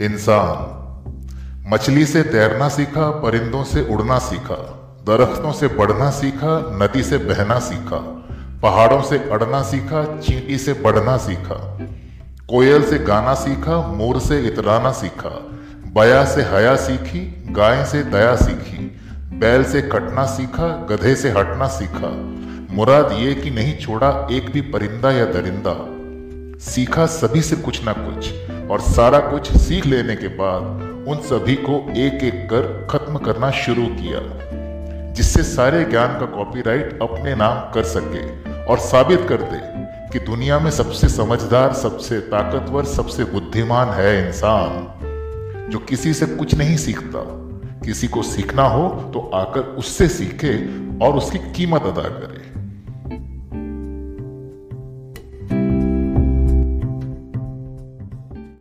इंसान। मछली से तैरना सीखा, परिंदों से उड़ना सीखा, दरख्तों से बढ़ना सीखा, नदी से बहना सीखा, पहाड़ों से अड़ना सीखा, चींटी से बढ़ना सीखा, कोयल से गाना सीखा, मोर से इतराना सीखा, बया से हया सीखी, गाय से दया सीखी, बैल से कटना सीखा, गधे से हटना सीखा, मुराद ये कि नहीं छोड़ा एक भी परिंदा या दरिंदा। सीखा सभी से कुछ ना कुछ। और सारा कुछ सीख लेने के बाद उन सभी को एक एक कर खत्म करना शुरू किया, जिससे सारे ज्ञान का कॉपीराइट अपने नाम कर सके और साबित कर दे कि दुनिया में सबसे समझदार, सबसे ताकतवर, सबसे बुद्धिमान है इंसान, जो किसी से कुछ नहीं सीखता। किसी को सीखना हो तो आकर उससे सीखे और उसकी कीमत अदा करे।